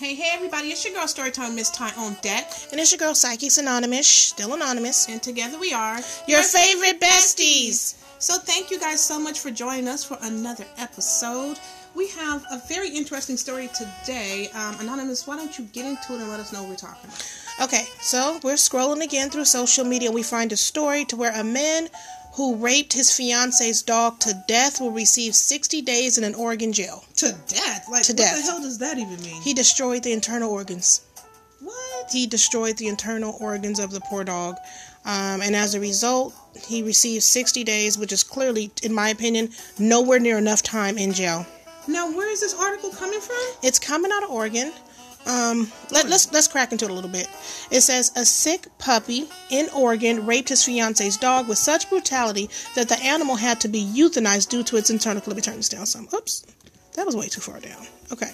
Hey, hey, everybody, it's your girl Storytime Miss Ty on deck. And it's your girl Psychics Anonymous, still anonymous. And together we are your, favorite besties. So, thank you guys so much for joining us for another episode. We have a very interesting story today. Um, Anonymous, why don't you get into it and let us know what we're talking about? Okay, so we're scrolling again through social media and we find a story to where a man who raped his fiance's dog to death will receive 60 days in an Oregon jail. To death? Like, To what death. the hell does that even mean? He destroyed the internal organs. what? He destroyed the internal organs of the poor dog. Um, and as a result, he received 60 days, which is clearly, in my opinion, nowhere near enough time in jail. Now, where is this article coming from? It's coming out of Oregon. Um, let, let's let's crack into it a little bit. It says a sick puppy in Oregon raped his fiance's dog with such brutality that the animal had to be euthanized due to its internal. Let me turn this down some. Oops, that was way too far down. Okay.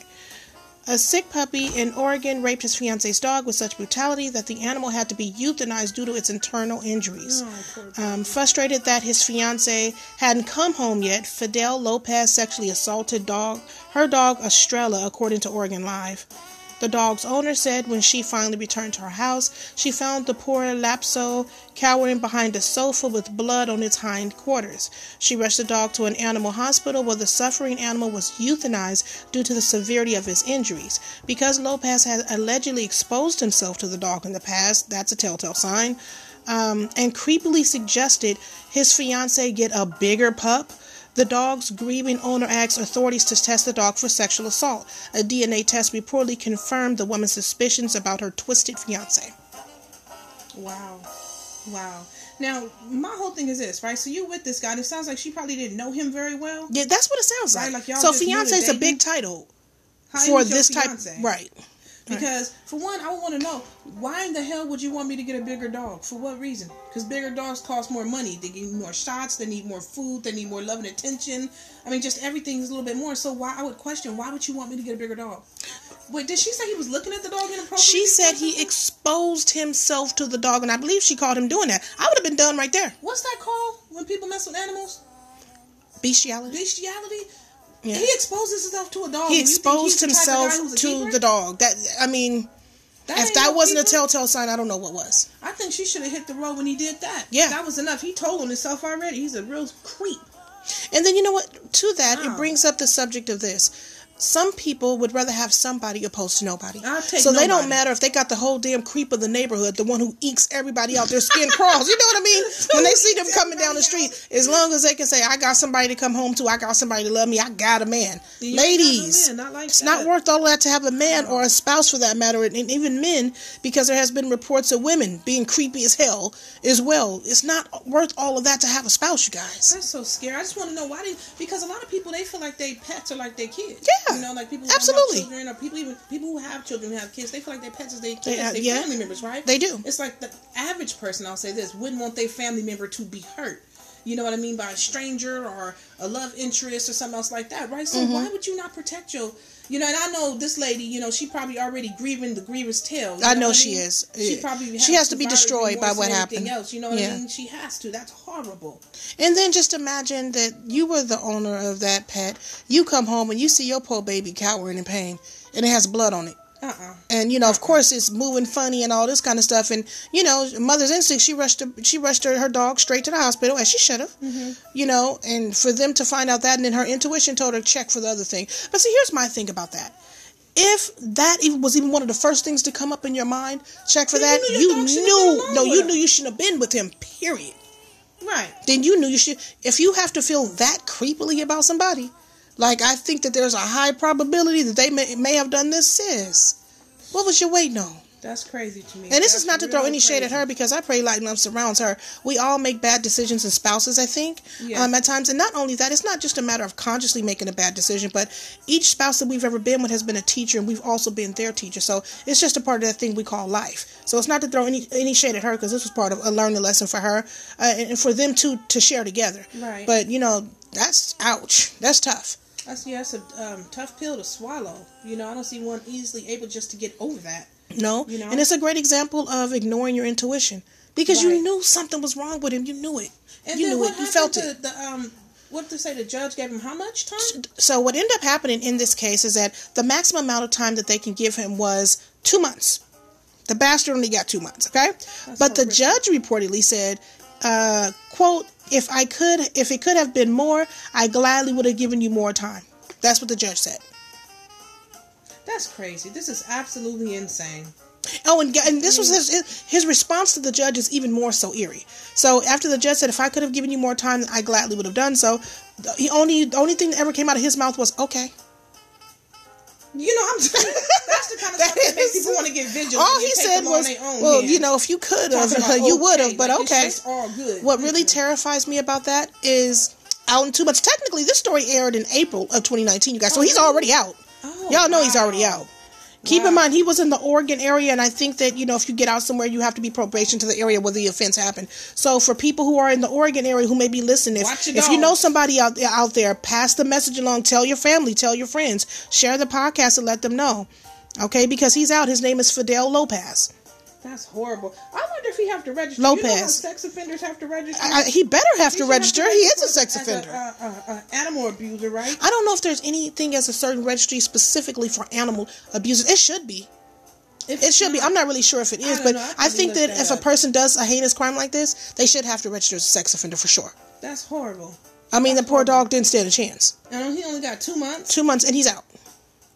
A sick puppy in Oregon raped his fiance's dog with such brutality that the animal had to be euthanized due to its internal injuries. Um, frustrated that his fiance hadn't come home yet, Fidel Lopez sexually assaulted dog her dog Estrella, according to Oregon Live. The dog's owner said when she finally returned to her house, she found the poor Lhasa Apso cowering behind a sofa with blood on its hind quarters. She rushed the dog to an animal hospital where the suffering animal was euthanized due to the severity of his injuries. Because Lopez had allegedly exposed himself to the dog in the past, that's a telltale sign, um, and creepily suggested his fiance get a bigger pup. The dog's grieving owner asked authorities to test the dog for sexual assault. A DNA test reportedly confirmed the woman's suspicions about her twisted fiance. Wow. Wow. Now, my whole thing is this, right? So you with this guy, and it sounds like she probably didn't know him very well. Yeah, that's what it sounds Right, like. like y'all so fiance is a big title How for this type, right? Because for one, I would want to know why in the hell would you want me to get a bigger dog? For what reason? Because bigger dogs cost more money. They need more shots. They need more food. They need more love and attention. I mean, just everything's a little bit more. So why I would question why would you want me to get a bigger dog? Wait, did she say he was looking at the dog inappropriately? She said he exposed himself to the dog, and I believe she called him doing that. I would have been done right there. What's that called when people mess with animals? Bestiality. Bestiality. Yeah. He exposes himself to a dog. He and you think exposed he's the type of guy himself to the dog. That I mean, That if that no wasn't a telltale sign, I don't know what was. I think she should have hit the road when he did that. Yeah. that was enough. He told on himself already. He's a real creep. And then you know what? To that, Wow. it brings up the subject of this. Some people would rather have somebody opposed to nobody. I'll take so they don't matter if they got the whole damn creep of the neighborhood, the one who ekes everybody out, their skin crawls. You know what I mean? When they see them coming down the street, as long as they can say, "I got somebody to come home to, I got somebody to love me, I got a man." You ain't got no Ladies, man, not like it's that. not worth all that to have a man or a spouse for that matter, and even men, because there has been reports of women being creepy as hell as well. It's not worth all of that to have a spouse, you guys. That's so scary. I just want to know why they because a lot of people they feel like they pets are like their kids. Yeah. You know, like people who Absolutely. have children or people even people who have children who have kids. They feel like their pets is their kids, They, uh, their yeah. family members, right? They do. It's like the average person. I'll say this wouldn't want their family member to be hurt. You know what I mean by a stranger or a love interest or something else like that, right? So Mm-hmm. why would you not protect your you know, and I know this lady, you know, she probably already grieving the grievous tale. I know what she mean? is. She probably She has to be destroyed by what happened. Else, you know what Yeah. I mean? She has to. That's horrible. And then just imagine that you were the owner of that pet. You come home and you see your poor baby cowering in pain, and it has blood on it. Uh uh And you know, of course, it's moving funny and all this kind of stuff. And you know, mother's instinct. She rushed. Her, she rushed her, her dog straight to the hospital, as she should have. You know, and for them to find out that, and then her intuition told her check for the other thing. But see, here's my thing about that. If that even was even one of the first things to come up in your mind, check for Then that. you knew You knew, no, you him. knew you shouldn't have been with him. Period Right. then you knew you should. If you have to feel that creepily about somebody, like I think that there's a high probability that they may, may have done this, sis. What was you waiting on? That's crazy to me. And this That's is not to throw any shade at her because I pray light love surrounds her. We all make bad decisions as spouses, I think, Yeah. um, at times. And not only that, it's not just a matter of consciously making a bad decision, but each spouse that we've ever been with has been a teacher, and we've also been their teacher. So it's just a part of that thing we call life. So it's not to throw any any shade at her because this was part of a learning lesson for her uh, and and for them to to share together. Right. But you know, that's ouch. That's tough. That's yeah, it's a um, tough pill to swallow. You know, I don't see one easily able just to get over that. No, You know? and it's a great example of ignoring your intuition because Right. you knew something was wrong with him. You knew it. And you knew it. You felt to it. the um what did they say? The judge gave him how much time? So what ended up happening in this case is that the maximum amount of time that they can give him was two months. The bastard only got two months, okay? but the judge reportedly said, uh, "quote If I could, if it could have been more, I gladly would have given you more time." That's what the judge said. That's crazy. This is absolutely insane. Oh, and, and this was his his response to the judge is even more so eerie. So after the judge said, "If I could have given you more time, I gladly would have done so," the he only the only thing that ever came out of his mouth was, "Okay." You know, I'm. Just, that's the kind of That stuff that makes people want to get vigilant. All he said was, in their own "Well, you know, if you could have, you oh, would have, okay, but okay." all good. What really terrifies me about that is out in too much. Technically, this story aired in April of 2019, you guys. So Oh, he's already out. Oh, Y'all know he's already out. Keep Wow. in mind, he was in the Oregon area, and I think that, you know, if you get out somewhere, you have to be probation to the area where the offense happened. So, for people who are in the Oregon area who may be listening, if, if you know somebody out there, out there, pass the message along. Tell your family, tell your friends, share the podcast, and let them know. Okay, because he's out. His name is Fidel Lopez. That's horrible. I wonder if he have to register. You know sex offenders have to register. I, he better have to should register. He is a sex offender. uh, uh, uh, animal abuser, right? I don't know if there's anything as a certain registry specifically for animal abusers. It should be. If It should be. I'm not really sure if it is, I but. I I think that that if a person does a heinous crime like this, they should have to register as a sex offender for sure. That's horrible. I mean, the poor horrible. dog didn't stand a chance. And he only got two months. Two months and he's out.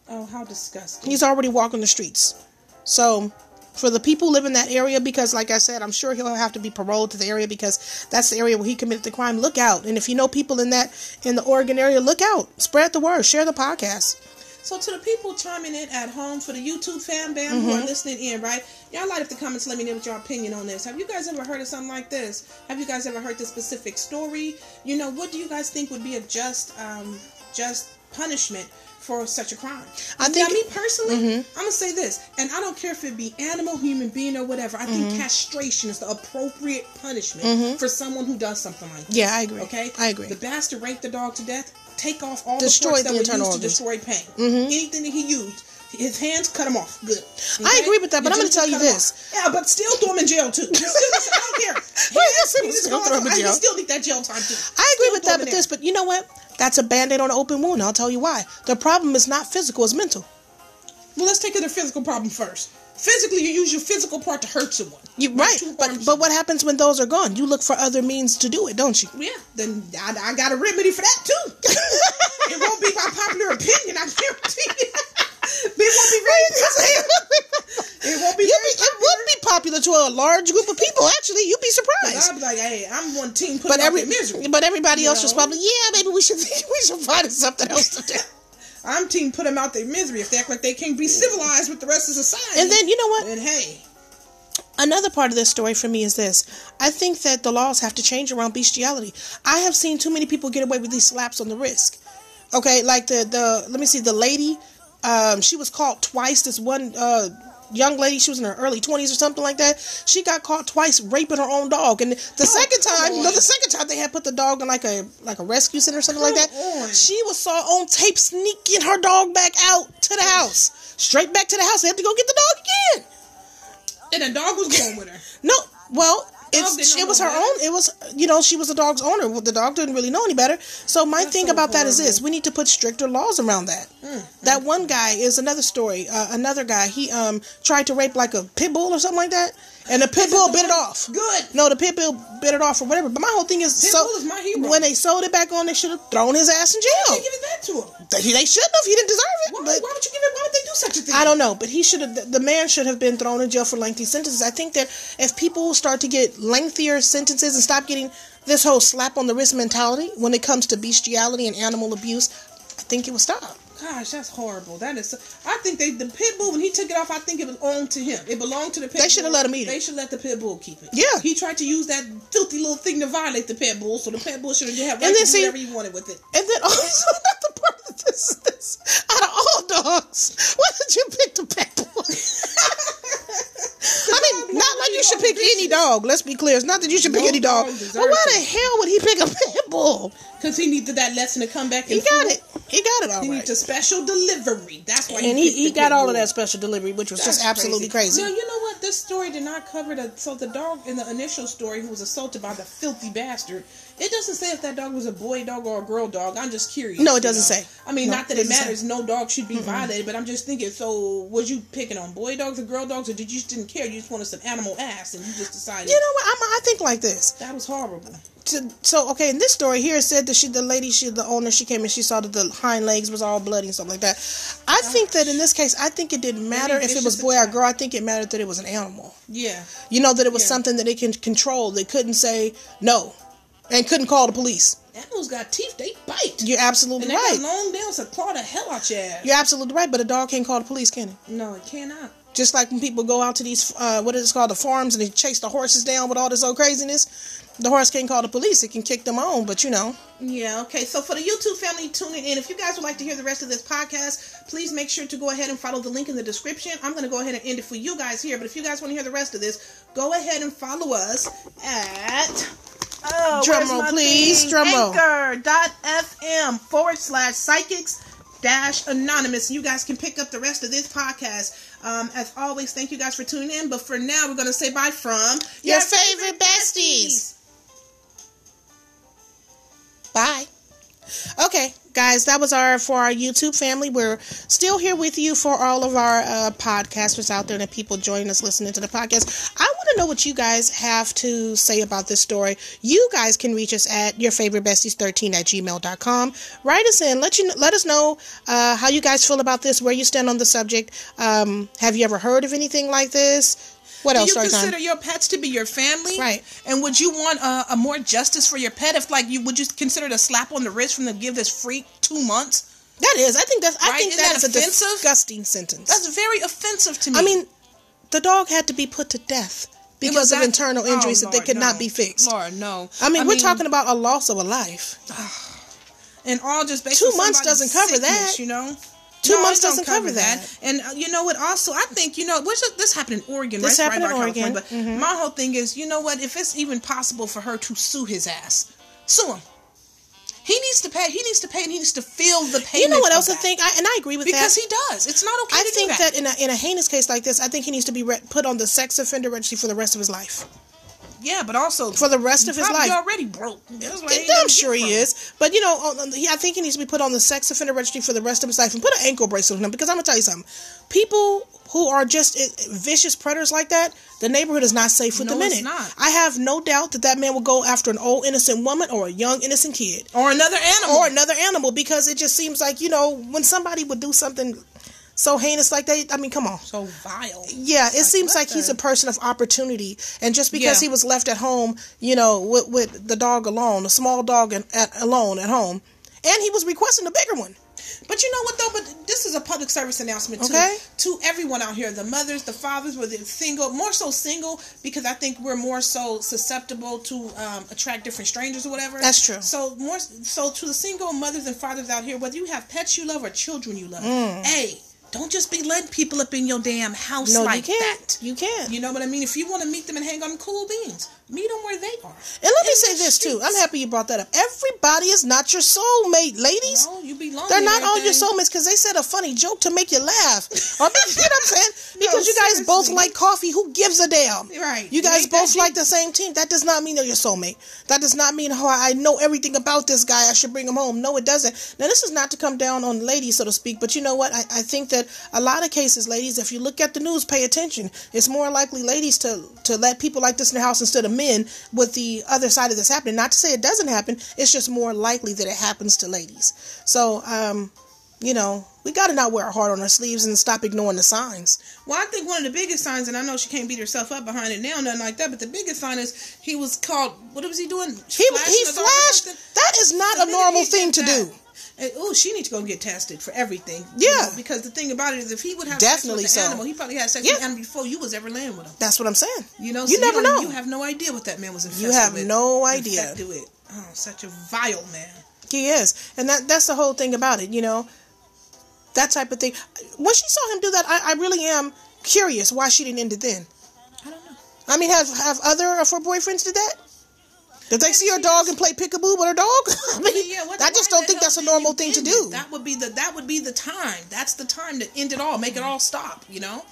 Oh, how disgusting! He's already walking the streets. So, for the people who live in that area, because like I said, I'm sure he'll have to be paroled to the area because that's the area where he committed the crime. Look out, and if you know people in that in the Oregon area, look out. Spread the word. Share the podcast. So to the people chiming in at home for the YouTube fan who Mm-hmm. are listening in, right? Y'all light up the comments. Let me know what your opinion on this. Have you guys ever heard of something like this? Have you guys ever heard this specific story? You know, what do you guys think would be a just, um, just punishment for such a crime? I now, think- Mm-hmm. me personally, I'm gonna say this, and I don't care if it be animal, human being, or whatever. I Mm-hmm. think castration is the appropriate punishment for someone who does something like that. Yeah, I agree. Okay, I agree. The bastard raped the dog to death. Take off all Destroy the parts that the were used to destroy pain. Anything that he used, his hands cut him off. Good. I agree with that, but I'm gonna tell you this. Yeah, but still throw him in jail too. Still, I don't care. You he just throw him in I- jail? He still need that jail time too. I agree Still with that, but this, but you know what? That's a band aid on an open wound. I'll tell you why. The problem is not physical, it's mental. Well, let's take the physical problem first. Physically, you use your physical part to hurt someone. You, right, but but what happens when those are gone? You look for other means to do it, don't you? Yeah, then I, I got a remedy for that too. it won't be by popular opinion, I guarantee you. It won't be very It won't be be, it would be popular to a large group of people. Actually, you'd be surprised. I'll be like, hey, I'm one team But out every misery. but everybody You else was know? probably yeah. Maybe we should we should find something else to do. I'm team put them out their misery. If they act like they can't be civilized with the rest of society, And then you know what? then hey, Another part of this story for me is this. I think that the laws have to change around bestiality. I have seen too many people get away with these slaps on the wrist. Okay, like the the let me see the lady, um, she was caught twice. This one uh young lady, she was in her early twenties or something like that. She got caught twice raping her own dog, and the second time, know, the second time they had put the dog in like a like a rescue center or something like that. She was saw on tape sneaking her dog back out to the house, straight back to the house. They had to go get the dog again. and the dog was going with her. No, well, it's, it was her own. It was you know she was the dog's owner. Well, the dog didn't really know any better. So my That's thing so about that is this: we need to put stricter laws around that. That one guy is another story. Uh, another guy he um tried to rape like a pit bull or something like that, and the pit bull bit it off. Good. No, the pit bull bit it off or whatever. But my whole thing is Pit so bull is my hero. when they sold it back on, they should have thrown his ass in Why jail. you give it back to him? They, they shouldn't have. He didn't deserve it. Why, but why would you give it? Why would they do such a thing? I don't know, but he should have. The man should have been thrown in jail for lengthy sentences. I think that if people start to get lengthier sentences and stop getting this whole slap on the wrist mentality when it comes to bestiality and animal abuse, I think it will stop. Gosh, that's horrible. That is. So, I think they the pit bull when he took it off. I think it belonged to him. It belonged to the pit. They should have let him eat it. They should let the pit bull keep it. Yeah. He tried to use that filthy little thing to violate the pit bull, so the pit bull should have had right And then to see- do whatever he wanted with it. And then also not the part of this is this: out of all dogs, why did you pick the pit bull? I mean, not like you should pick any dog. Let's be clear. It's not that you should pick No any dog. But why the hell would he pick a pit bull? Because he needed that lesson to come back. He got it. He got it all He right. needs a special delivery. That's why. and he, picked he got all of that special delivery, which was just That's absolutely crazy. No, you know what? This story did not cover the. So the dog in the initial story who was assaulted by the filthy bastard. It doesn't say if that dog was a boy dog or a girl dog. I'm just curious. No, it doesn't know? say. I mean, No, not that it matters. No dog should be violated, but I'm just thinking. So, was you picking on boy dogs or girl dogs, or did you just didn't care? You just wanted some animal ass, and you just decided You know what? I'm, I think like this. that was horrible. to, so okay in this story here it said that she the lady she the owner she came and she saw that the hind legs was all bloody and stuff like that i oh, think that in this case i think it didn't matter if it was boy or girl i think it mattered that it was an animal Yeah, you know that it was Yeah. something that it can control they couldn't say no and couldn't call the police animals got teeth. They bite. you're absolutely and they right got long nails to claw the hell out your ass. you're absolutely right but a dog can't call the police can it No, it cannot. just like when people go out to these uh, what is it called the farms and they chase the horses down with all this old craziness the horse can't call the police it can kick them on but you know Yeah, okay. So for the YouTube family tuning in, if you guys would like to hear the rest of this podcast, please make sure to go ahead and follow the link in the description. I'm going to go ahead and end it for you guys here, but if you guys want to hear the rest of this, go ahead and follow us at. Oh, Drum roll, please. thing? Drum roll. Anchor.fm forward slash psychics dash anonymous. You guys can pick up the rest of this podcast. Um, as always, thank you guys for tuning in. But for now, we're going to say bye from Your favorite besties. Bye. Okay, guys, that was our for our YouTube family. We're still here with you for all of our uh, podcasters out there and the people joining us listening to the podcast. I to know what you guys have to say about this story. You guys can reach us at your favorite besties 13 at gmail.com. Write us in. Let you let us know uh, how you guys feel about this, where you stand on the subject. Um, have you ever heard of anything like this? What else? Do you Story time? consider your pets to be your family? Right. And would you want a, a more justice for your pet if, like, you would you consider it a slap on the wrist from the give this freak two months? That is. I think that's. I think Isn't that that is a disgusting sentence. That's very offensive to me. I mean, the dog had to be put to death because of that- internal oh, injuries that they could not be fixed. Lord, no. I mean, we're talking about a loss of a life. and all just based Two on months doesn't cover sickness, that. You know. Two No, months doesn't cover that. And uh, you know what? Also, I think you know, which this happened in Oregon, This right? happened right in Oregon. But Mhm. my whole thing is, you know what? If it's even possible for her to sue his ass, sue him. He needs to pay. He needs to pay, and he needs to feel the pain. You know what else I think? I, and I agree with Because that. Because he does. It's not okay. I to do think that. that in a, in a heinous case like this, I think he needs to be re- put on the sex offender registry for the rest of his life. Yeah, but also For the rest of his life. already broke. That's he I'm sure he is, but you know, on- on- he- I think he needs to be put on the sex offender registry for the rest of his life and put an ankle bracelet on him. Because I'm gonna tell you something: people who are just uh, vicious predators like that, the neighborhood is not safe with No, the it's minute. not. I have no doubt that that man will go after an old innocent woman or a young innocent kid Or another animal. or another animal because it just seems like you know when somebody would do something so heinous like that. I mean, come on. so vile. Yeah, it seems what like he's a person of opportunity, and just because Yeah. he was left at home, you know, with, with the dog alone, a small dog and, at, alone at home, and he was requesting a bigger one. But you know what though? But this is a public service announcement too Okay. to everyone out here, the mothers, the fathers, whether single, more so single, because I think we're more so susceptible to um, attract different strangers or whatever. That's true. So more so to the single mothers and fathers out here, whether you have pets you love or children you love, Mm. hey, don't just be letting people up in your damn house No, like you can't. that. You can't. You know what I mean? If you want to meet them and hang on cool beans, meet them where they are. And let me say this too. I'm happy you brought that up. Everybody is not your soulmate, ladies. No, you be lonely. They're not all your soulmates because they said a funny joke to make you laugh. Or you know what I'm saying? Because you guys both like coffee. Who gives a damn? Right. You guys Ain't both like the same team. That does not mean they're your soulmate. That does not mean, oh, I know everything about this guy. I should bring him home. No, it doesn't. Now, this is not to come down on ladies, so to speak, but you know what? I, I think that a lot of cases, ladies, if you look at the news, pay attention. It's more likely ladies to, to let people like this in the house instead of men with the other side of this happening. Not to say it doesn't happen, it's just more likely that it happens to ladies. So, um, you know, we got to not wear our heart on our sleeves and stop ignoring the signs. Well, I think one of the biggest signs, and I know she can't beat herself up behind it now, nothing like that, but the biggest sign is he was called. What was he doing? He, he flashed. That is not a normal thing to do. Oh, she needs to go get tested for everything. Yeah. You know, because the thing about it is, if he would have Definitely sex with so. animal, he probably had sex Yeah. with the animal before you was ever laying with him. That's what I'm saying. You know, You so never don't- know. You have no idea what that man was You have with. no idea. Infected with. Oh, such a vile man. He is, and that that's the whole thing about it. You know, that type of thing. When she saw him do that, I, I really am curious why she didn't end it then. I don't know. I mean, have have other of her boyfriends did that? Did they see her dog and play peekaboo with her dog? I mean, Yeah, I just don't think that's a normal thing to do. it? That would be the that would be the time. That's the time to end it all, make it all stop. You know.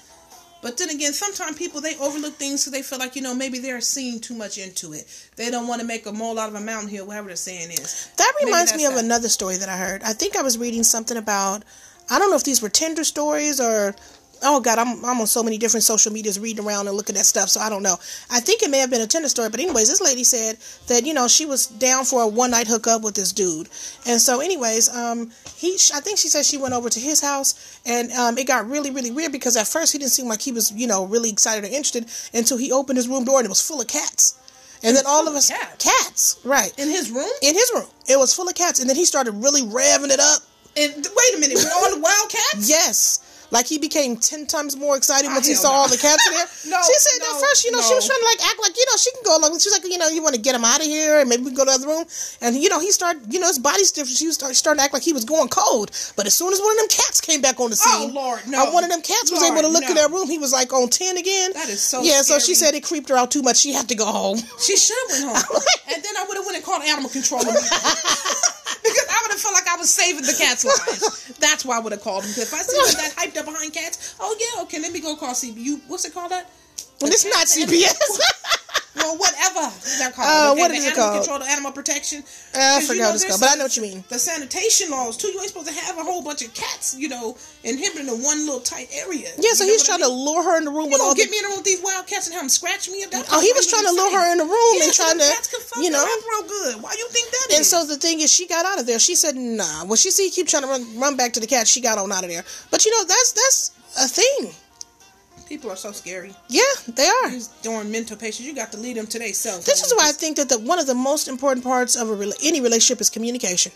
But then again, sometimes people they overlook things because they feel like you know maybe they're seeing too much into it. They don't want to make a mole out of a mountain hill, whatever the saying is. That reminds me of that. another story that I heard. I think I was reading something about I don't know if these were Tinder stories or oh god, I'm I'm on so many different social medias reading around and looking at stuff, so I don't know. I think it may have been a Tinder story, but anyways, this lady said that you know she was down for a one night hookup with this dude, and so anyways, um, he I think she said she went over to his house and um, it got really really weird because at first he didn't seem like he was you know really excited or interested until he opened his room door and it was full of cats, and then all of us cats? cats right in his room. in his room. It was full of cats, and then he started really revving it up. And wait a minute, with all the wild cats. Yes. Like he became ten times more excited Oh, once he saw no. all the cats in there. No, she said no, at first, you know, she was trying to like act like you know she can go along. She was like, you know, you want to get him out of here, and maybe we can go to the other room. And you know, he started, you know, his body stiff. She was start, starting to act like he was going cold. But as soon as one of them cats came back on the oh, scene, Oh, Lord, no. and one of them cats was Lord, able to look in that room, he was like on ten again. That is so Yeah, so she said it creeped her out too much. She had to go home. She should have went home, and then I would have went and called animal control because I would have felt like I was saving the cats' lives. That's why I would have called them. If I see that hyped behind cats, oh yeah, okay, let me go call CBU. What's it called? That? Well, it's not CPS. Well, whatever they're called. Uh, okay? what is it called? Control, the animal protection. Uh, I forgot what it's called, but I know what you mean. The sanitation laws too. You ain't supposed to have a whole bunch of cats, you know, inhibiting in one little tight area. Yeah, so You know he's what I trying to lure her in the room You with all gonna the get me in the room with these wild cats and have them scratch me up? That's Oh, he was trying to lure her in the room Yeah, and trying to, cats can fuck you know. up real good. Why you think that And is? so the thing is, she got out of there. She said, "Nah." When she see keep trying to run, run back to the cat, she got on out of there. But you know, that's that's a thing. people are so scary. Yeah, they are. These darn mental patients, you got to lead them to themselves. This is why I think that the one of the most important parts of a any relationship is communication.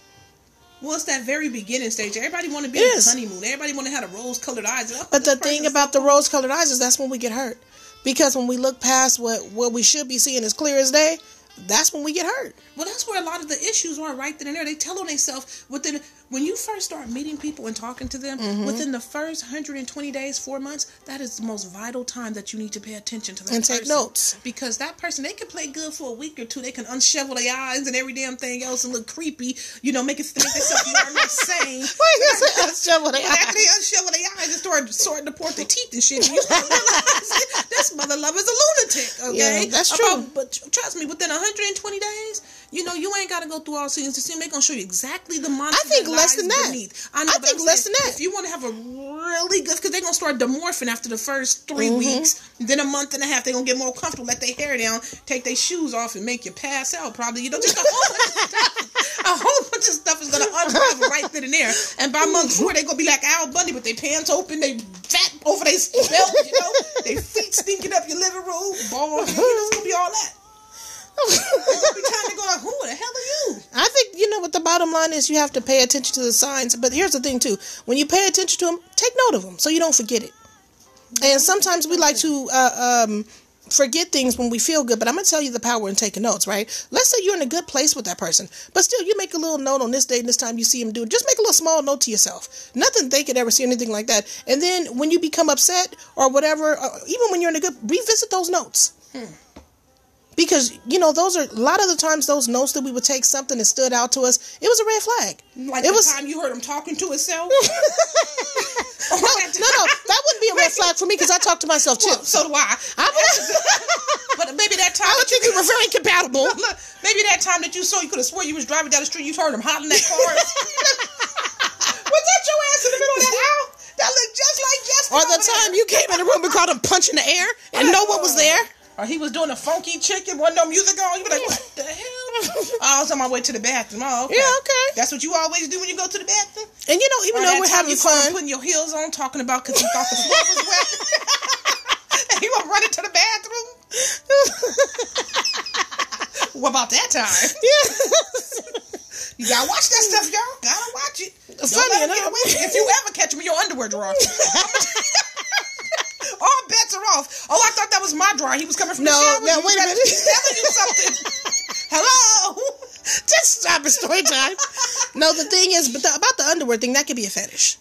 Well, it's that very beginning stage. Everybody want to be It in is. honeymoon. Everybody want to have the rose-colored eyes. Oh, But the thing about the rose-colored eyes is that's when we get hurt, because when we look past what what we should be seeing as clear as day, that's when we get hurt. Well, that's where a lot of the issues are right then and there. They tell on themselves within when you first start meeting people and talking to them Mm-hmm. within the first 120 days, four months. That is the most vital time that you need to pay attention to that And take person. notes. because that person they can play good for a week or two. They can unshovel their eyes and every damn thing else and look creepy. You know, make it make themselves more insane. Wait, that's shovel their after eyes. they unshovel their eyes and start sorting to port their teeth and shit, you this mother lover is a lunatic. Okay, Yeah, that's About- true. but trust me, within 120 days, you know you ain't got to go through all seasons to see them. They gonna show you exactly the monster. I think that less than that. Beneath. I but think I'm less saying, than that. If you want to have a really good, because they're gonna start demorphing after the first 3 Mm-hmm. weeks, then a month and a half, they're gonna get more comfortable, let their hair down, take their shoes off, and make you pass out. Probably, you know, just a whole bunch of stuff. A whole bunch of stuff is gonna unravel right then and there. And by month four, they're gonna be like Al Bundy with their pants open, they fat over their belt, you know, their feet stinking up your living room, you know, it's gonna be all that. It's gonna be time to go like, who the hell are you? I think you know what the bottom line is. You have to pay attention to the signs. But here's the thing too: when you pay attention to them, take note of them so you don't forget it. And sometimes we like to uh, um, forget things when we feel good. But I'm gonna tell you the power in taking notes. Right? Let's say you're in a good place with that person, but still you make a little note on this day and this time you see him do it. Just make a little small note to yourself. Nothing they could ever see anything like that. And then when you become upset or whatever, uh, even when you're in a good, revisit those notes because you know those are a lot of the times those notes that we would take something that stood out to us it was a red flag Like it the was time you heard him talking to himself. Oh, no, no no that wouldn't be a red flag for me because i talk to myself too Well, so do I. I'm, But maybe that time i would you think we were very compatible Look, maybe that time that you saw, you could have swore you was driving down the street. You heard him hollering that car. was that your ass in the middle of that aisle? That looked just like Justin. or the over there. time you came in the room and caught him punching the air and no one was there Or he was doing a funky chicken, wasn't no music on. You be like, what the hell? oh, I was on my way to the bathroom. Oh, okay. Yeah, okay. That's what you always do when you go to the bathroom. and you know even Or though we're having you fun putting your heels on, talking about because he thought the floor was wet. and he was running to run into the bathroom. what about that time? yeah You gotta watch that stuff, y'all. Gotta watch it. Funny let him get enough. it. If you ever catch me, your underwear drawer. All bets are off. Oh, I thought that was my drawer. He was coming from No, the shower. no, You wait a minute. He's telling you something. Hello. just stop it story time no the thing is but the, about the underwear thing that could be a fetish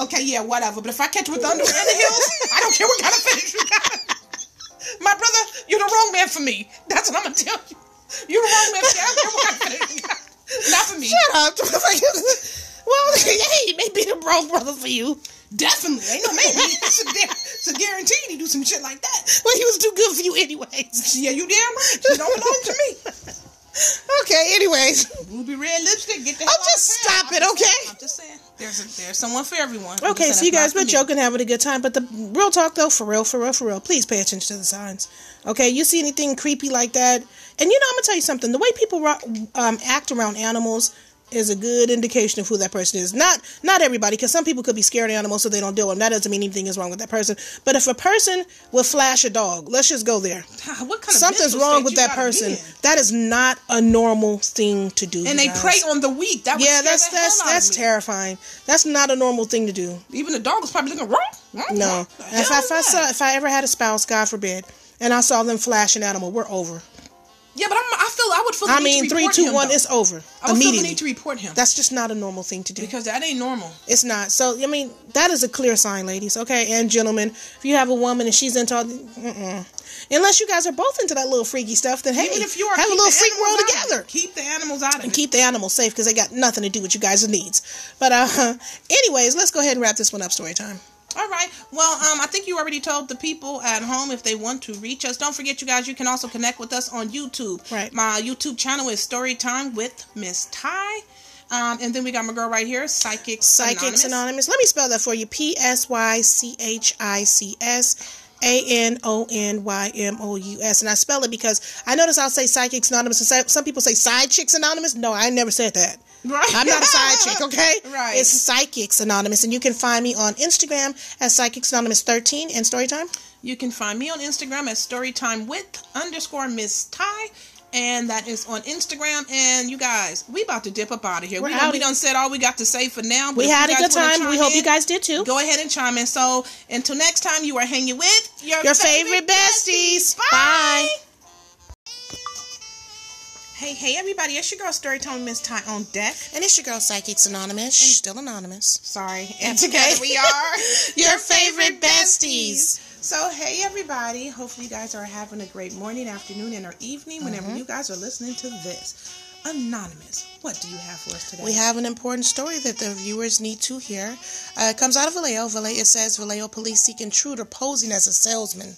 Okay, yeah, whatever. But if I catch you with the underwear and the heels, I don't care what kind of fetish you got. My brother, you're the wrong man for me. That's what I'm gonna tell you. You're the wrong, man. You're not for me. Shut up. well, hey, maybe the wrong brother for you. Definitely. Ain't no maybe. It's a, it's a guarantee he do some shit like that. Well, he was too good for you anyways. Yeah, you damn right. You don't belong to me. Okay, anyways. Ruby red lipstick. Get the Oh, hell just out stop it, I'm okay? saying, I'm just saying. There's a, there's someone for everyone. I'm Okay, so you guys been joking, having a good time, but the real talk though, for real, for real, for real, please pay attention to the signs. Okay, you see anything creepy like that, and you know I'm gonna tell you something. The way people ro- um, act around animals is a good indication of who that person is. Not not everybody, because some people could be scared of animals, so they don't deal with them. That doesn't mean anything is wrong with that person. But if a person will flash a dog, let's just go there. Ah, What kind of Something's wrong with that person. That is not a normal thing to do. And they guys. prey on the weak. That Yeah, that's that's that's terrifying. That's not a normal thing to do. Even the dog was probably looking wrong. No. If, I- if I saw, if I ever had a spouse, God forbid, and I saw them flash an animal, we're over. Yeah, but I'm, I feel I would feel. The I need mean, to three, two, him, one, though. it's over I would feel the need to report him That's just not a normal thing to do. because that ain't normal. It's not. So I mean, that is a clear sign, ladies. Okay, and gentlemen, if you have a woman and she's into, all the- unless you guys are both into that little freaky stuff, then hey, Even if you are, have a little freak world of together. Keep the animals out of and it. keep the animals safe because they got nothing to do with you guys' needs. But uh, anyways, let's go ahead and wrap this one up. Story time. All right. Well, um, I think you already told the people at home if they want to reach us. Don't forget, you guys, you can also connect with us on YouTube. Right. My YouTube channel is Storytime with Miss Ty. Um, and then we got my girl right here, Psychics Psychics Anonymous. Anonymous. Let me spell that for you. P S Y C H I C S A N O N Y M O U S. And I spell it because I notice I'll say Psychics Anonymous and some- people say Side Chicks Anonymous. No, I never said that. Right. I'm not a side chick, okay? Right. It's Psychics Anonymous. And you can find me on Instagram at Psychics Anonymous 13 and Storytime. You can find me on Instagram at Storytime with underscore Miss Ty. And that is on Instagram. And you guys, we about to dip up out of here. We're we, done, we done said all we got to say for now. We had a good time. We hope you guys did too. Go ahead and chime in. So until next time, you are hanging with your, Your favorite besties. Bye. Hey, hey, everybody! It's your girl Storytime with Miss Ty on deck. And it's your girl Psychics Anonymous. Still anonymous. Sorry, and together we are Your favorite besties. So, hey, everybody! Hopefully, you guys are having a great morning, afternoon, and or evening whenever Mm-hmm. you guys are listening to this. Anonymous, what do you have for us today? We have an important story that the viewers need to hear. Uh, it comes out of Vallejo. Vallejo it says Vallejo police seek intruder posing as a salesman.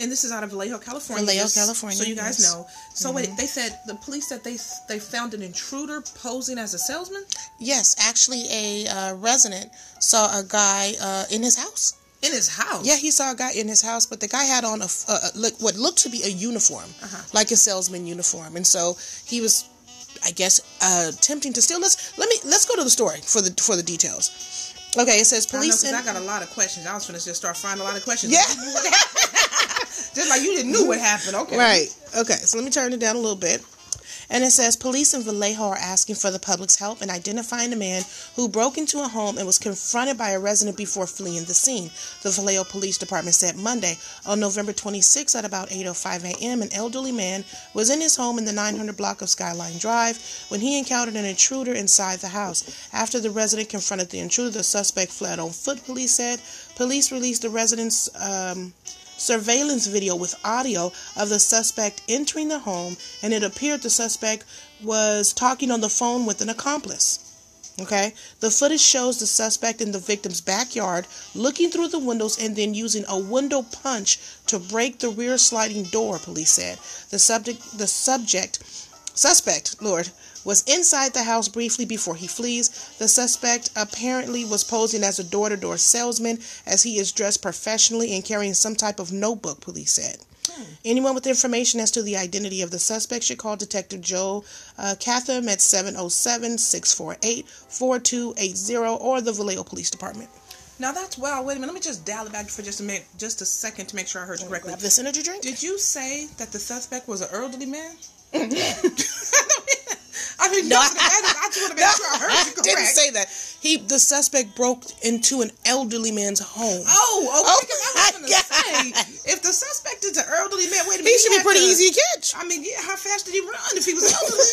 and this is out of Vallejo, California. Vallejo, California, So you guys yes. Mm-hmm. know. So wait, they said the police said they they found an intruder posing as a salesman Yes, actually, a uh, resident saw a guy uh, in his house. In his house. Yeah, he saw a guy in his house, but the guy had on a look what looked to be a uniform, Uh-huh. like a salesman uniform, and so he was, I guess, uh, attempting to steal. Let's let me let's go to the story for the for the details. Okay, it says I know, police. 'cause in- I got a lot of questions. I was gonna just start finding a lot of questions. Yeah. just like you didn't knew what happened. Okay. Right. Okay. So let me turn it down a little bit. And it says police in Vallejo are asking for the public's help in identifying a man who broke into a home and was confronted by a resident before fleeing the scene. The Vallejo Police Department said Monday, on November 26 at about 8:05 a.m., an elderly man was in his home in the 900 block of Skyline Drive when he encountered an intruder inside the house. After the resident confronted the intruder, the suspect fled on foot. Police said. Police released the resident's. Um, surveillance video with audio of the suspect entering the home, and it appeared the suspect was talking on the phone with an accomplice. Okay, the footage shows the suspect in the victim's backyard looking through the windows and then using a window punch to break the rear sliding door, police said. The subject, the subject, suspect, Lord, was inside the house briefly before he flees. The suspect apparently was posing as a door to door salesman as he is dressed professionally and carrying some type of notebook, police said. Anyone with information as to the identity of the suspect should call Detective Joe uh, Catham at 707 648 4280 or the Vallejo Police Department. Now that's well. Wait a minute. Let me just dial it back for just a minute, just a second to make sure I heard you correctly. Grab this energy drink. Did you say that the suspect was an elderly man? I mean, no, I, I just want to make sure I heard you correct. didn't say that. He, the suspect broke into an elderly man's home. Oh, okay. Oh, I was gonna say, if the suspect is an elderly man, wait a minute. he should be pretty to- easy to catch. I mean, yeah. How fast did he run if he was elderly?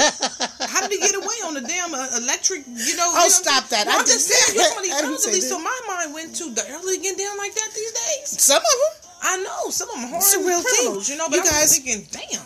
how did he get away on the damn uh, electric? You know. Oh, you know stop that. Well, I I'm just saying, you're somebody elderly. So my mind went to the elderly getting down like that these days. Some of them. I know some of them It's a horrible thing. criminals, you know. But You I'm guys- thinking, damn.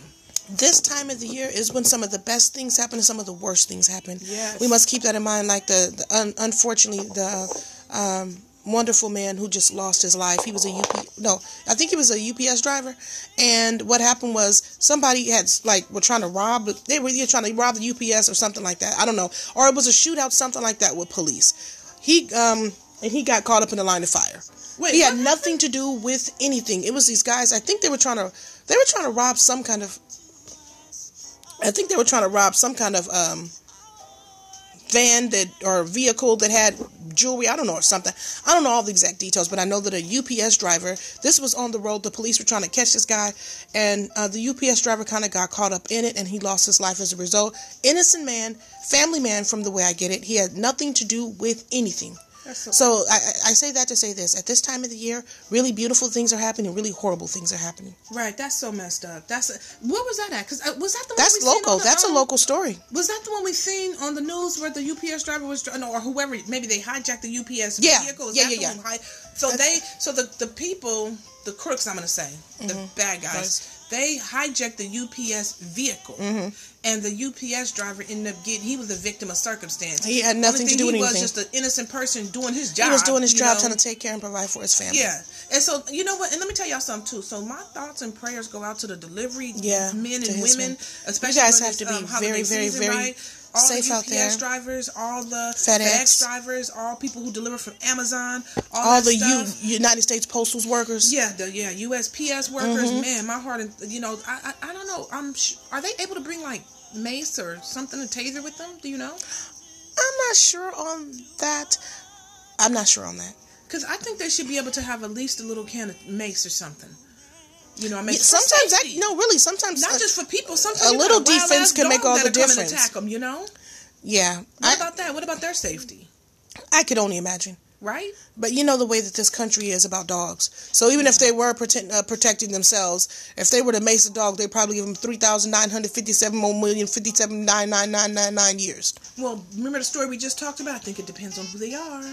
This time of the year is when some of the best things happen and some of the worst things happen. Yes. We must keep that in mind. Like the, the un, unfortunately, the um, wonderful man who just lost his life. He was a UP. No, I think he was a UPS driver. And what happened was somebody had like were trying to rob. They were either trying to rob the UPS or something like that. I don't know. Or it was a shootout, something like that with police. He um and he got caught up in the line of fire. Wait, he had nothing to do with anything. It was these guys. I think they were trying to they were trying to rob some kind of I think they were trying to rob some kind of um, van that or vehicle that had jewelry. I don't know or something. I don't know all the exact details, but I know that a UPS driver. This was on the road. The police were trying to catch this guy, and uh, the UPS driver kind of got caught up in it, and he lost his life as a result. Innocent man, family man, from the way I get it. He had nothing to do with anything. That's so- I, I say that to say this: at this time of the year, really beautiful things are happening, really horrible things are happening. Right, that's so messed up. That's what was that at? Because uh, was that the That's one we seen local. the, That's a um, local story. Was that the one we seen on the news where the UPS driver was, no, or whoever? Maybe they hijacked the UPS Yeah. vehicle. Is Yeah, yeah, yeah. hi- so they, so the the people, the crooks, I'm gonna say, the Mm-hmm. bad guys, they hijacked the UPS vehicle, Mm-hmm. and the UPS driver ended up getting. He was a victim of circumstance. He had nothing to do with he was just an innocent person doing his job. He was doing his job, know? trying to take care and provide for his family. Yeah. And so, you know what? And let me tell y'all something, too. So, my thoughts and prayers go out to the delivery Yeah, men and women, men. especially You guys have it's, to be um, very, very, season, very right? All safe the UPS drivers, all the FedEx. FedEx drivers, all people who deliver from Amazon, all, All the U- United States Postal Workers. yeah, the yeah USPS workers, Mm-hmm. man, my heart, and you know, I, I I don't know, I'm sh- are they able to bring like mace or something to taser with them? Do you know? I'm not sure on that. I'm not sure on that. Because I think they should be able to have at least a little can of mace or something. You know, I mean, Yeah, sometimes that no, really, sometimes not uh, just for people. Sometimes a little defense can make all the that'll come and difference. attack them. You know, yeah. what I about that? What about their safety? I could only imagine. Right? But you know the way that this country is about dogs. So even if they were protect, uh, protecting themselves, if they were to mace a dog, they'd probably give them three thousand nine hundred fifty-seven more million fifty-seven nine nine nine nine nine years. Well, remember the story we just talked about? I think it depends on who they are.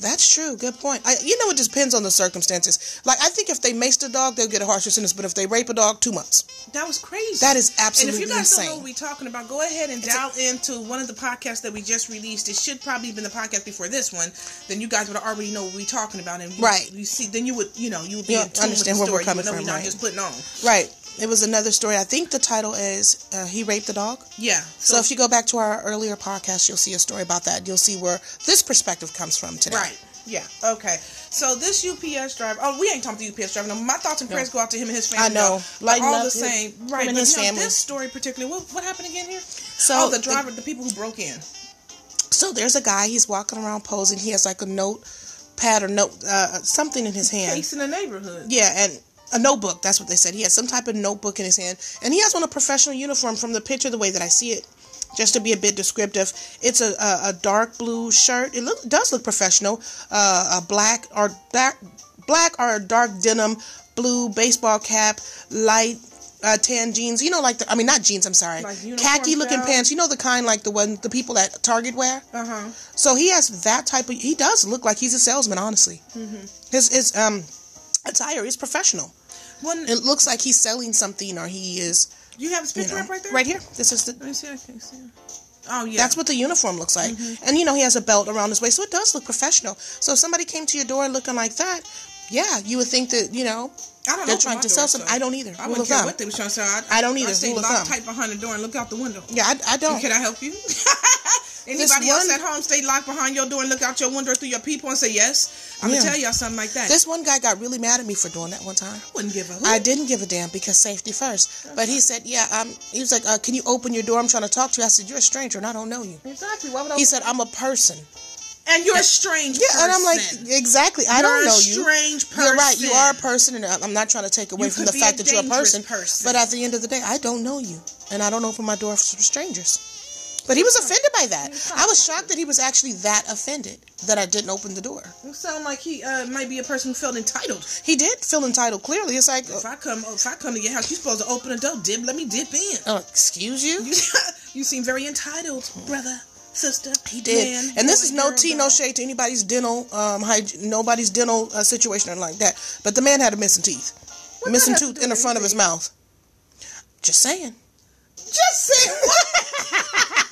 That's true. Good point. I, you know, it depends on the circumstances. Like, I think if they maced a dog, they'll get a harsher sentence. But if they rape a dog, two months. That was crazy. That is absolutely And if you guys insane. don't know what we're talking about, go ahead and dial into one of the podcasts that we just released. It should probably have been the podcast before this one. Then you guys would already know what we're talking about, and you, Right. You see, then you would, you know, you would be Yeah, understand with where the we're coming you know from, we're not right. just putting on. Right. It was another story. I think the title is uh, "He Raped the Dog." Yeah. So, if you go back to our earlier podcast, you'll see a story about that. You'll see where this perspective comes from today. Right. Yeah. Okay. So this UPS driver. Oh, we ain't talking to the UPS driver. No, my thoughts and prayers go out to him and his family. I know. Like all the his- same. Right. and but his no, family. This story particularly. What what happened again here? So oh, the the- driver, the people who broke in. So there's a guy. He's walking around posing. He has like a note pad or note uh, something in his hand. Case in the neighborhood. Yeah, and a notebook. That's what they said. He has some type of notebook in his hand, and he has on a professional uniform. From the picture, the way that I see it, just to be a bit descriptive, it's a a, a dark blue shirt. It look, does look professional. Uh, a black or dark black or dark denim blue baseball cap, light. Uh, tan jeans, you know, like the, I mean, not jeans. I'm sorry, Like khaki looking pants. You know the kind like the one the people at Target wear. Uh huh. So he has that type of. He does look like he's a salesman, honestly. Mm-hmm. His his um attire is professional. One. It looks like he's selling something, or he is. you have his You picture know, up right there. right here. This is the. Let me see. I can't see. Oh yeah. That's what the uniform looks like, Mm-hmm. and you know he has a belt around his waist, so it does look professional. So if somebody came to your door looking like that, yeah, you would think that you know I don't know. they're trying to sell some. so I don't either. I of care thumb. what they were trying to say. I, I don't either. I stay locked tight behind the door and look out the window. Yeah, I, I don't. Can I help you? Anybody else one- at home stay locked behind your door and look out your window through your peephole and say yes? I'm Yeah. gonna tell y'all something like that. This one guy got really mad at me for doing that one time. I wouldn't give a hoot. I didn't give a damn because safety first. But he said, "Yeah." Um, he was like, uh, "Can you open your door? I'm trying to talk to you." I said, "You're a stranger and I don't know you." exactly. Why would I? He said, "I'm a person." and you're a strange Yeah, and I'm like, exactly. I You're don't know you. strange person. You're right. You are a person, and I'm not trying to take away You from the fact that you're a person, person. But at the end of the day, I don't know you, and I don't open my door for strangers. But he was offended by that. I was shocked that he was actually that offended that I didn't open the door. You sound like he uh, might be a person who felt entitled. He did feel entitled. Clearly, it's like, If I come, if I come to your house, you're supposed to open the door, dip, let me dip in. oh, excuse you. You, seem very entitled, brother, sister. He did, man, and this is no tea, no shade to anybody's dental, um, hyg- nobody's dental uh, situation or like that. But the man had a missing teeth, What missing tooth in the front of his mouth. Just saying. Just saying what?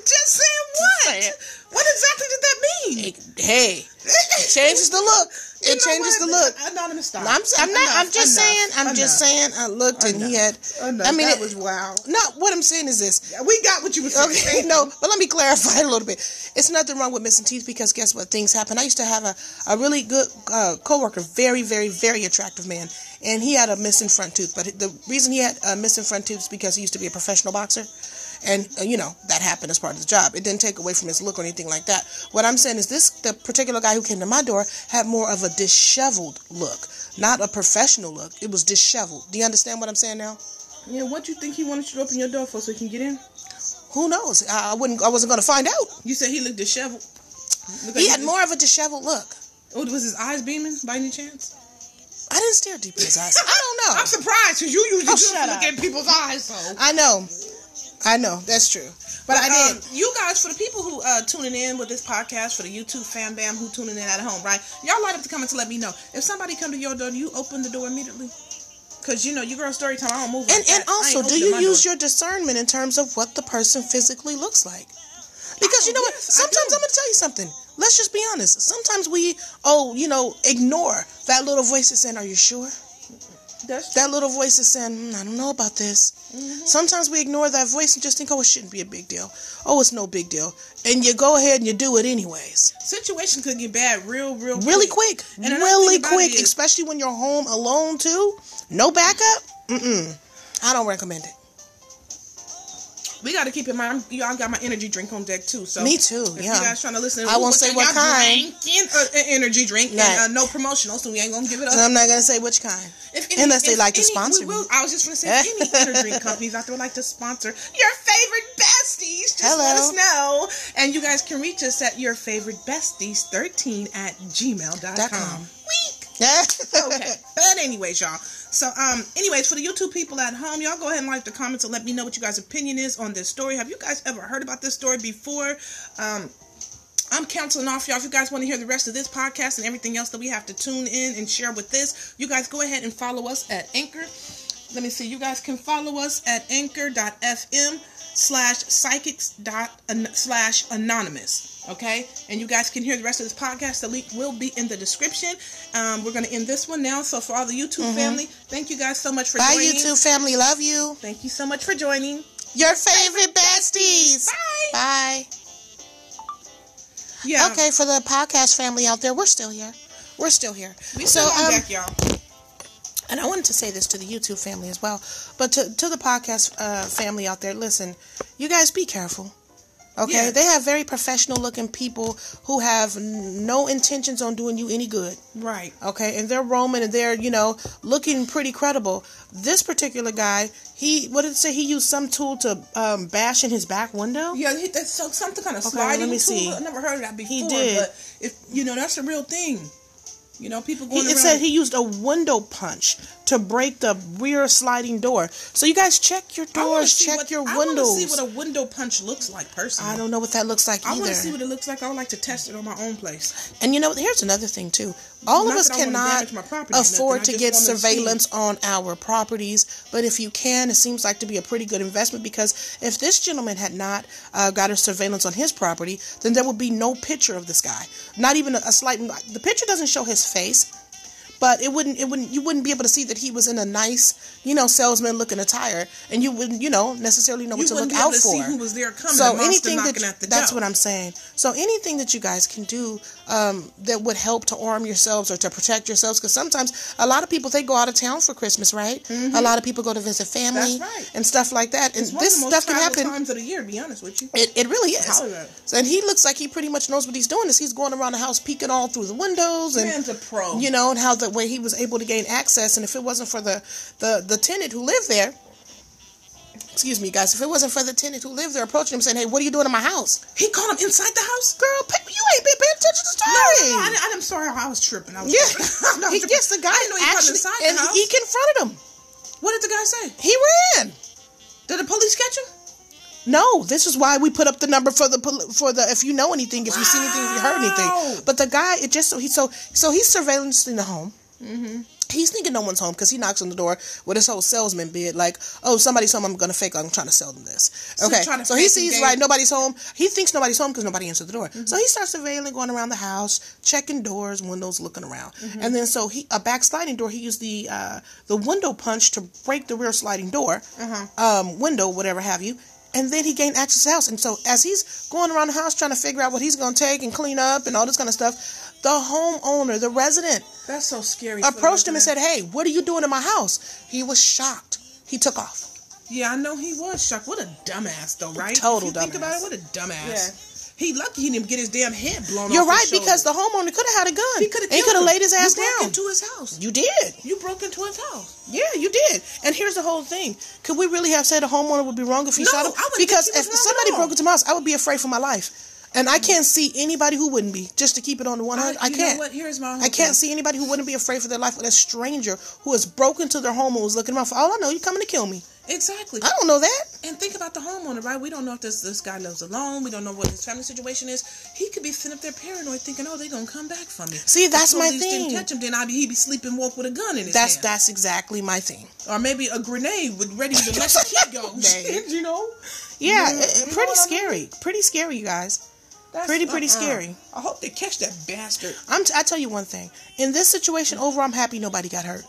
Just saying what? saying. What exactly did that mean? Hey, hey, it changes the look. It changes what? the look. Anonymous, stop. I'm, I'm not. I'm just enough, saying. I'm just saying. I looked and he had. Enough. I mean, that it- was wow. No, what I'm saying is this. We got what you were saying. Okay, no, but let me clarify a little bit. It's nothing wrong with missing teeth because guess what? Things happen. I used to have a, a really good uh, coworker, very, very, very attractive man, and he had a missing front tooth. But the reason he had a missing front tooth is because he used to be a professional boxer. And, uh, you know, that happened as part of the job. It didn't take away from his look or anything like that. What I'm saying is this the particular guy who came to my door had more of a disheveled look, not a professional look. It was disheveled. Do you understand what I'm saying now? Yeah, what do you think he wanted you to open your door for so he can get in? Who knows? I, I wouldn't. I wasn't going to find out. You said he looked disheveled. Look He like had more of a disheveled look. Oh, was his eyes beaming by any chance? I didn't stare deep in his eyes. I don't know. I'm surprised because you usually Oh, look at people's eyes. So, I know. I know. That's true. But, I um, did. you guys, for the people who uh, tuning in with this podcast, for the YouTube fan bam who tuning in at home, right? Y'all light up the comments to let me know if somebody come to your door. Do you open the door immediately? Cause you know you girl story time. I don't move. And like and that. I also, do you use door. your discernment in terms of what the person physically looks like? Because you know what? yes, I Sometimes. I'm gonna tell you something. Let's just be honest. Sometimes we, oh, you know, ignore that little voice that's saying, "Are you sure?" That's That little voice is saying, "Hmm, "I don't know about this." Mm-hmm. Sometimes we ignore that voice and just think, "Oh, it shouldn't be a big deal." Oh, it's no big deal, and you go ahead and you do it anyways. situation could get bad real, real, really quick, And really quick, especially when you're home alone too. No backup. Mm-mm. I don't recommend it. We got to keep in mind, y'all got my energy drink on deck too. So Me too, If yeah. you guys trying to listen, I won't say what kind. Drinking, uh, an energy drink Right. and uh, no promotional, so we ain't gonna give it up. So I'm not gonna say which kind. If Unless they like to sponsor we me. I was just gonna say, any energy drink companies out there would like to sponsor your favorite besties, just let Hello. us know. And you guys can reach us at your favorite besties 13 at gmail.com. Dot com. Okay. But anyways, y'all. So um anyways, for the YouTube people at home, y'all go ahead and like the comments and let me know what you guys' opinion is on this story. Have you guys ever heard about this story before? Um I'm counseling off y'all. If you guys want to hear the rest of this podcast and everything else that we have to tune in and share with this, you guys go ahead and follow us at Anchor. Let me see. You guys can follow us at anchor.fm slash psychics dot slash anonymous. Okay? And you guys can hear the rest of this podcast. The link will be in the description. Um, we're going to end this one now. So for all the YouTube family, thank you guys so much for Bye, joining. YouTube family. Love you. Thank you so much for joining. Your favorite besties. Bye. Bye. Yeah. Okay, for the podcast family out there, we're still here. We're still here. We so, still on um, deck, y'all. and I wanted to say this to the YouTube family as well, but to to the podcast uh, family out there, listen, you guys be careful. Okay, Yeah. they have very professional looking people who have n- no intentions on doing you any good. Right. Okay, and they're roaming and they're you know looking pretty credible. This particular guy, he what did it say? He used some tool to um, bash in his back window. Yeah, he- that's so something kind of Okay, sliding let me tool. see. I never heard of that before. He did. But if you know, that's a real thing. You know, people He, going it around. said he used a window punch to break the rear sliding door. So you guys check your doors, check what- your I wanna windows. see what a window punch looks like personally. I don't know what that looks like I want either. to see what it looks like. I would like to test it on my own place. And you know, here's another thing too. All Not of us that I wanna cannot damage my property or afford to get surveillance on our properties, but if you can, it seems like to be a pretty good investment because if this gentleman had not uh, got a surveillance on his property, then there would be no picture of this guy. Not even a, a slight. The picture doesn't show his face. But it wouldn't, it wouldn't, you wouldn't be able to see that he was in a nice, you know, salesman looking attire, and you wouldn't, you know, necessarily know what You to wouldn't look be able out to for. see who was there coming. So anything that knocking you- at the that's door. what I'm saying. So anything that you guys can do um, that would help to arm yourselves or to protect yourselves, because sometimes a lot of people they go out of town for Christmas, right? A lot of people go to visit family Mm-hmm. Right. and stuff like that, and It's one this of the most stuff can happen. times of the year. To be honest with you. It, it really is. How is? So, and he looks like he pretty much knows what he's doing. Is he's going around the house peeking all through the windows and Man's a pro. you know, and how the way he was able to gain access. And if it wasn't for the the the tenant who lived there, excuse me, guys, if it wasn't for the tenant who lived there approaching him saying, "Hey, what are you doing in my house?" He caught him inside the house. Girl, pay, you ain't been paying attention to the No, story. no, no, I, I'm sorry. I was tripping. I was yeah, tripping. I was he, tripping. yes, the guy I didn't know he actually, inside the and house. he confronted him. What did the guy say? He ran. Did the police catch him? No, this is why we put up the number for the for the if you know anything, if you see anything, if you heard anything. But the guy, it just so he so so he's surveillancing the home. Mm-hmm. He's thinking no one's home because he knocks on the door with his whole salesman bid, like, "Oh, somebody's home. I'm gonna fake. I'm trying to sell them this." So Okay, to so he sees right nobody's home. He thinks nobody's home because nobody answered the door. Mm-hmm. So he starts surveilling, going around the house, checking doors, windows, looking around, Mm-hmm. and then so he a backsliding door. He used the uh, the window punch to break the rear sliding door, Uh-huh. um, window, whatever have you. And then he gained access to the house. And so as he's going around the house trying to figure out what he's going to take and clean up and all this kind of stuff, the homeowner, the resident, That's so scary. approached him and said, "Hey, what are you doing in my house?" He was shocked. He took off. Yeah, I know he was shocked. What a dumbass, though, right? Total if you Think about dumbass. it. What a dumbass. Yeah. He lucky he didn't get his damn head blown off. You're off. right his shoulder. because the homeowner could have had a gun. he could have. And he could have laid his ass you broke down. into his house. you did. You broke into his house. Yeah, you did. And here's the whole thing. Could we really have said a homeowner would be wrong if he No, shot him? I wouldn't Because think he if wrong somebody at all. broke into my house, I would be afraid for my life. And I can't see anybody who wouldn't be. Just to keep it on the 100, I, you can't. What? Here's my. I can't thing. see anybody who wouldn't be afraid for their life with a stranger who has broken into their home and was looking around. For all I know, you're coming to kill me. exactly. I don't know that. And think about the homeowner, right? We don't know if this this guy lives alone. We don't know what his family situation is. He could be sitting up there paranoid, thinking, "Oh, they're gonna come back for me." See, that's my police Didn't thing. catch him, then I'd be he'd be sleeping walk with a gun in his That's hand, that's exactly my thing. or maybe a grenade with ready to let the kid go. You know, Yeah, You know- you pretty what I mean? scary. Pretty scary, you guys. That's, Pretty, pretty uh-uh. scary. I hope they catch that bastard. I'm t- I tell you one thing. In this situation, over, I'm happy nobody got hurt.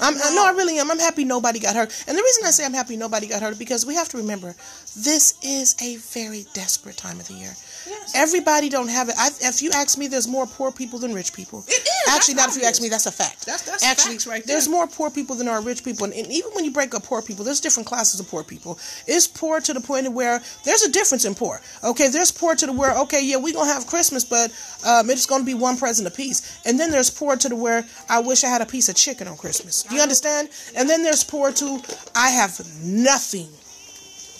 I'm, uh, no, I really am. I'm happy nobody got hurt. And the reason I say I'm happy nobody got hurt because we have to remember this is a very desperate time of the year. Yes. Everybody don't have it. I, if you ask me, there's more poor people than rich people. It is. Actually, not if you ask me. That's a fact. That's- that's actually facts right There's more poor people than there are rich people, and, and even when you break up poor people, there's different classes of poor people. It's poor to the point of where there's a difference in poor. Okay, there's poor to the where okay, yeah, we're gonna have Christmas, but um, it's gonna be one present apiece. And then there's poor to the where I wish I had a piece of chicken on Christmas. Do you understand? And then there's poor to I have nothing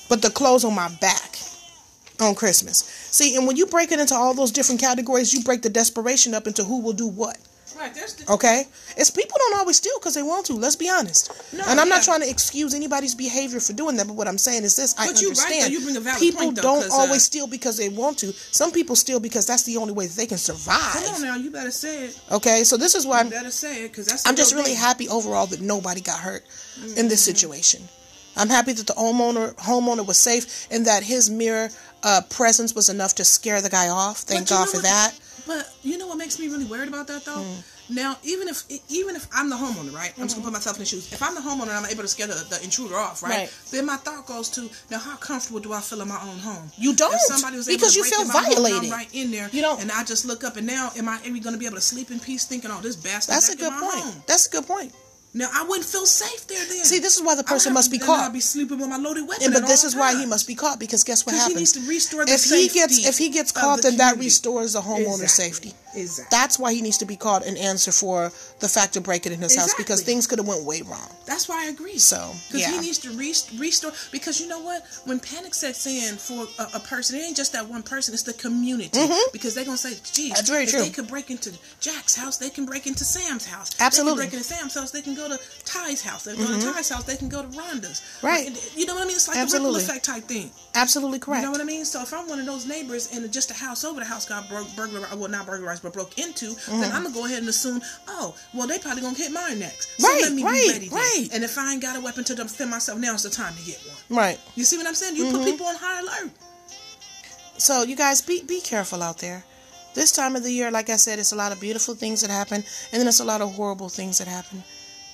but the clothes on my back on Christmas. See, and when you break it into all those different categories, you break the desperation up into who will do what. Right. The, Okay, it's people don't always steal because they want to. Let's be honest. No, and I'm not trying to excuse anybody's behavior for doing that, but what I'm saying is this: I But right, bring a valid people point, though, don't 'cause, uh, always steal because they want to. Some people steal because that's the only way they can survive. Come on now, you better say it. Okay, so this is why You I'm, better say it, because that's. I'm just really thing. happy overall that nobody got hurt in Mm-hmm. this situation. I'm happy that the homeowner homeowner was safe and that his mere uh, presence was enough to scare the guy off. Thank God for what- that. But you know what makes me really worried about that though? Hmm. Now, even if even if I'm the homeowner, right? I'm just gonna put myself in the shoes. If I'm the homeowner and I'm able to scare the, the intruder off, right? Right. Then my thought goes to now, how comfortable do I feel in my own home? You don't, If somebody was able because to you break feel in my home. I'm right in there, You don't- and I just look up and now, am I ever gonna be able to sleep in peace, thinking, "Oh, this bastard"? That's a good point. Home. That's a good point. Now I wouldn't feel safe there. Then See, this is why the person must be caught. I'd be sleeping with my loaded weapon. And, but this is why he must be caught because guess what 'Cause he happens? needs to restore the if he gets if he gets caught, the then that restores the homeowner's Exactly. safety. Exactly. That's why he needs to be caught and answer for the fact of breaking in his house because things could have went way wrong. That's why I agree. So, because yeah. he needs to rest- restore. Because you know what? When panic sets in for a, a person, it ain't just that one person; it's the community. Because they're gonna say, "Geez, Mm-hmm. That's very if true. they could break into Jack's house, they can break into Sam's house. Absolutely. They can break into Sam's house. They can go to Ty's house. They can go to Ty's house. They can go to Rhonda's. Mm-hmm. Right. You know what I mean? It's like Absolutely. a ripple effect type thing. Absolutely correct. You know what I mean? So if I'm one of those neighbors and just a house over the house got broke, burglarized, well not burglarized, broke into, then I'm gonna go ahead and assume, oh, well they probably gonna hit mine next. So Right, let me right, be ready. Then. right. And if I ain't got a weapon to defend myself, now's the time to get one. right. You see what I'm saying? You Mm-hmm. put people on high alert. So you guys be be careful out there. This time of the year, like I said, it's a lot of beautiful things that happen, and then it's a lot of horrible things that happen.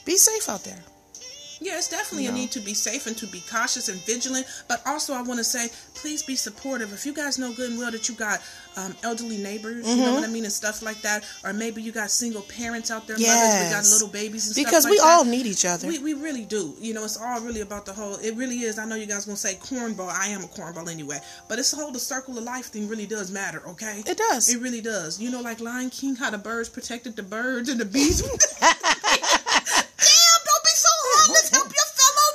Be safe out there. Yeah, it's definitely a need to be safe and to be cautious and vigilant. But also, I want to say, please be supportive. If you guys know good and well that you got um, elderly neighbors, you Mm-hmm. know what I mean, and stuff like that, or maybe you got single parents out there, mothers, we got little babies and Because stuff we all that. need each other. We, we really do. You know, it's all really about the whole. It really is. I know you guys gonna say cornball. I am a cornball anyway, but it's the whole the circle of life thing really does matter. Okay, It does. It really does. You know, like Lion King, how the birds protected the birds and the bees. Damn! Don't be so heartless. Help your fellow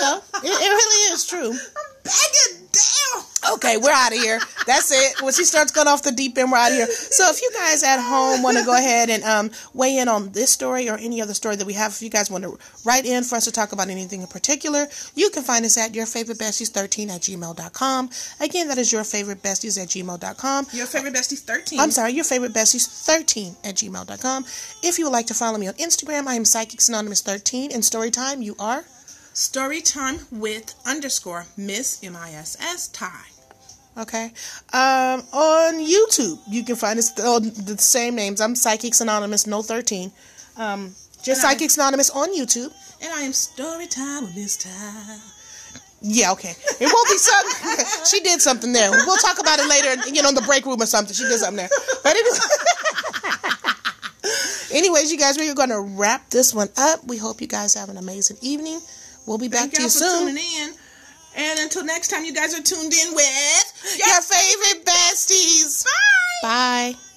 neighbors, please. It's true though. It, it really is true. I'm begging. Damn. okay, we're out of here. That's it. When she starts going off the deep end, we're out of here. So if you guys at home want to go ahead and um, weigh in on this story or any other story that we have, if you guys want to write in for us to talk about anything in particular, you can find us at yourfavoritebesties13 at gmail.com. Again, that is your favorite besties at gmail.com. Your favorite besties 13. I'm sorry, your favorite besties13 at gmail.com. If you would like to follow me on Instagram, I am Psychics Anonymous 13. In Storytime, you are Story time with underscore Miss M I S S Ty. Okay. Um, on YouTube, you can find us on the same names. I'm Psychics Anonymous, no 13. Um, just And I- Psychics Anonymous on YouTube. And I am Story time with Miss Ty. Yeah, okay. It won't be something. she did something there. We'll talk about it later, you know, in the break room or something. She did something there. But anyway. Anyways, you guys, we're going to wrap this one up. We hope you guys have an amazing evening. We'll be back Thank to you soon. Tuning in. And until next time, you guys are tuned in with your, your favorite besties. Bye. Bye.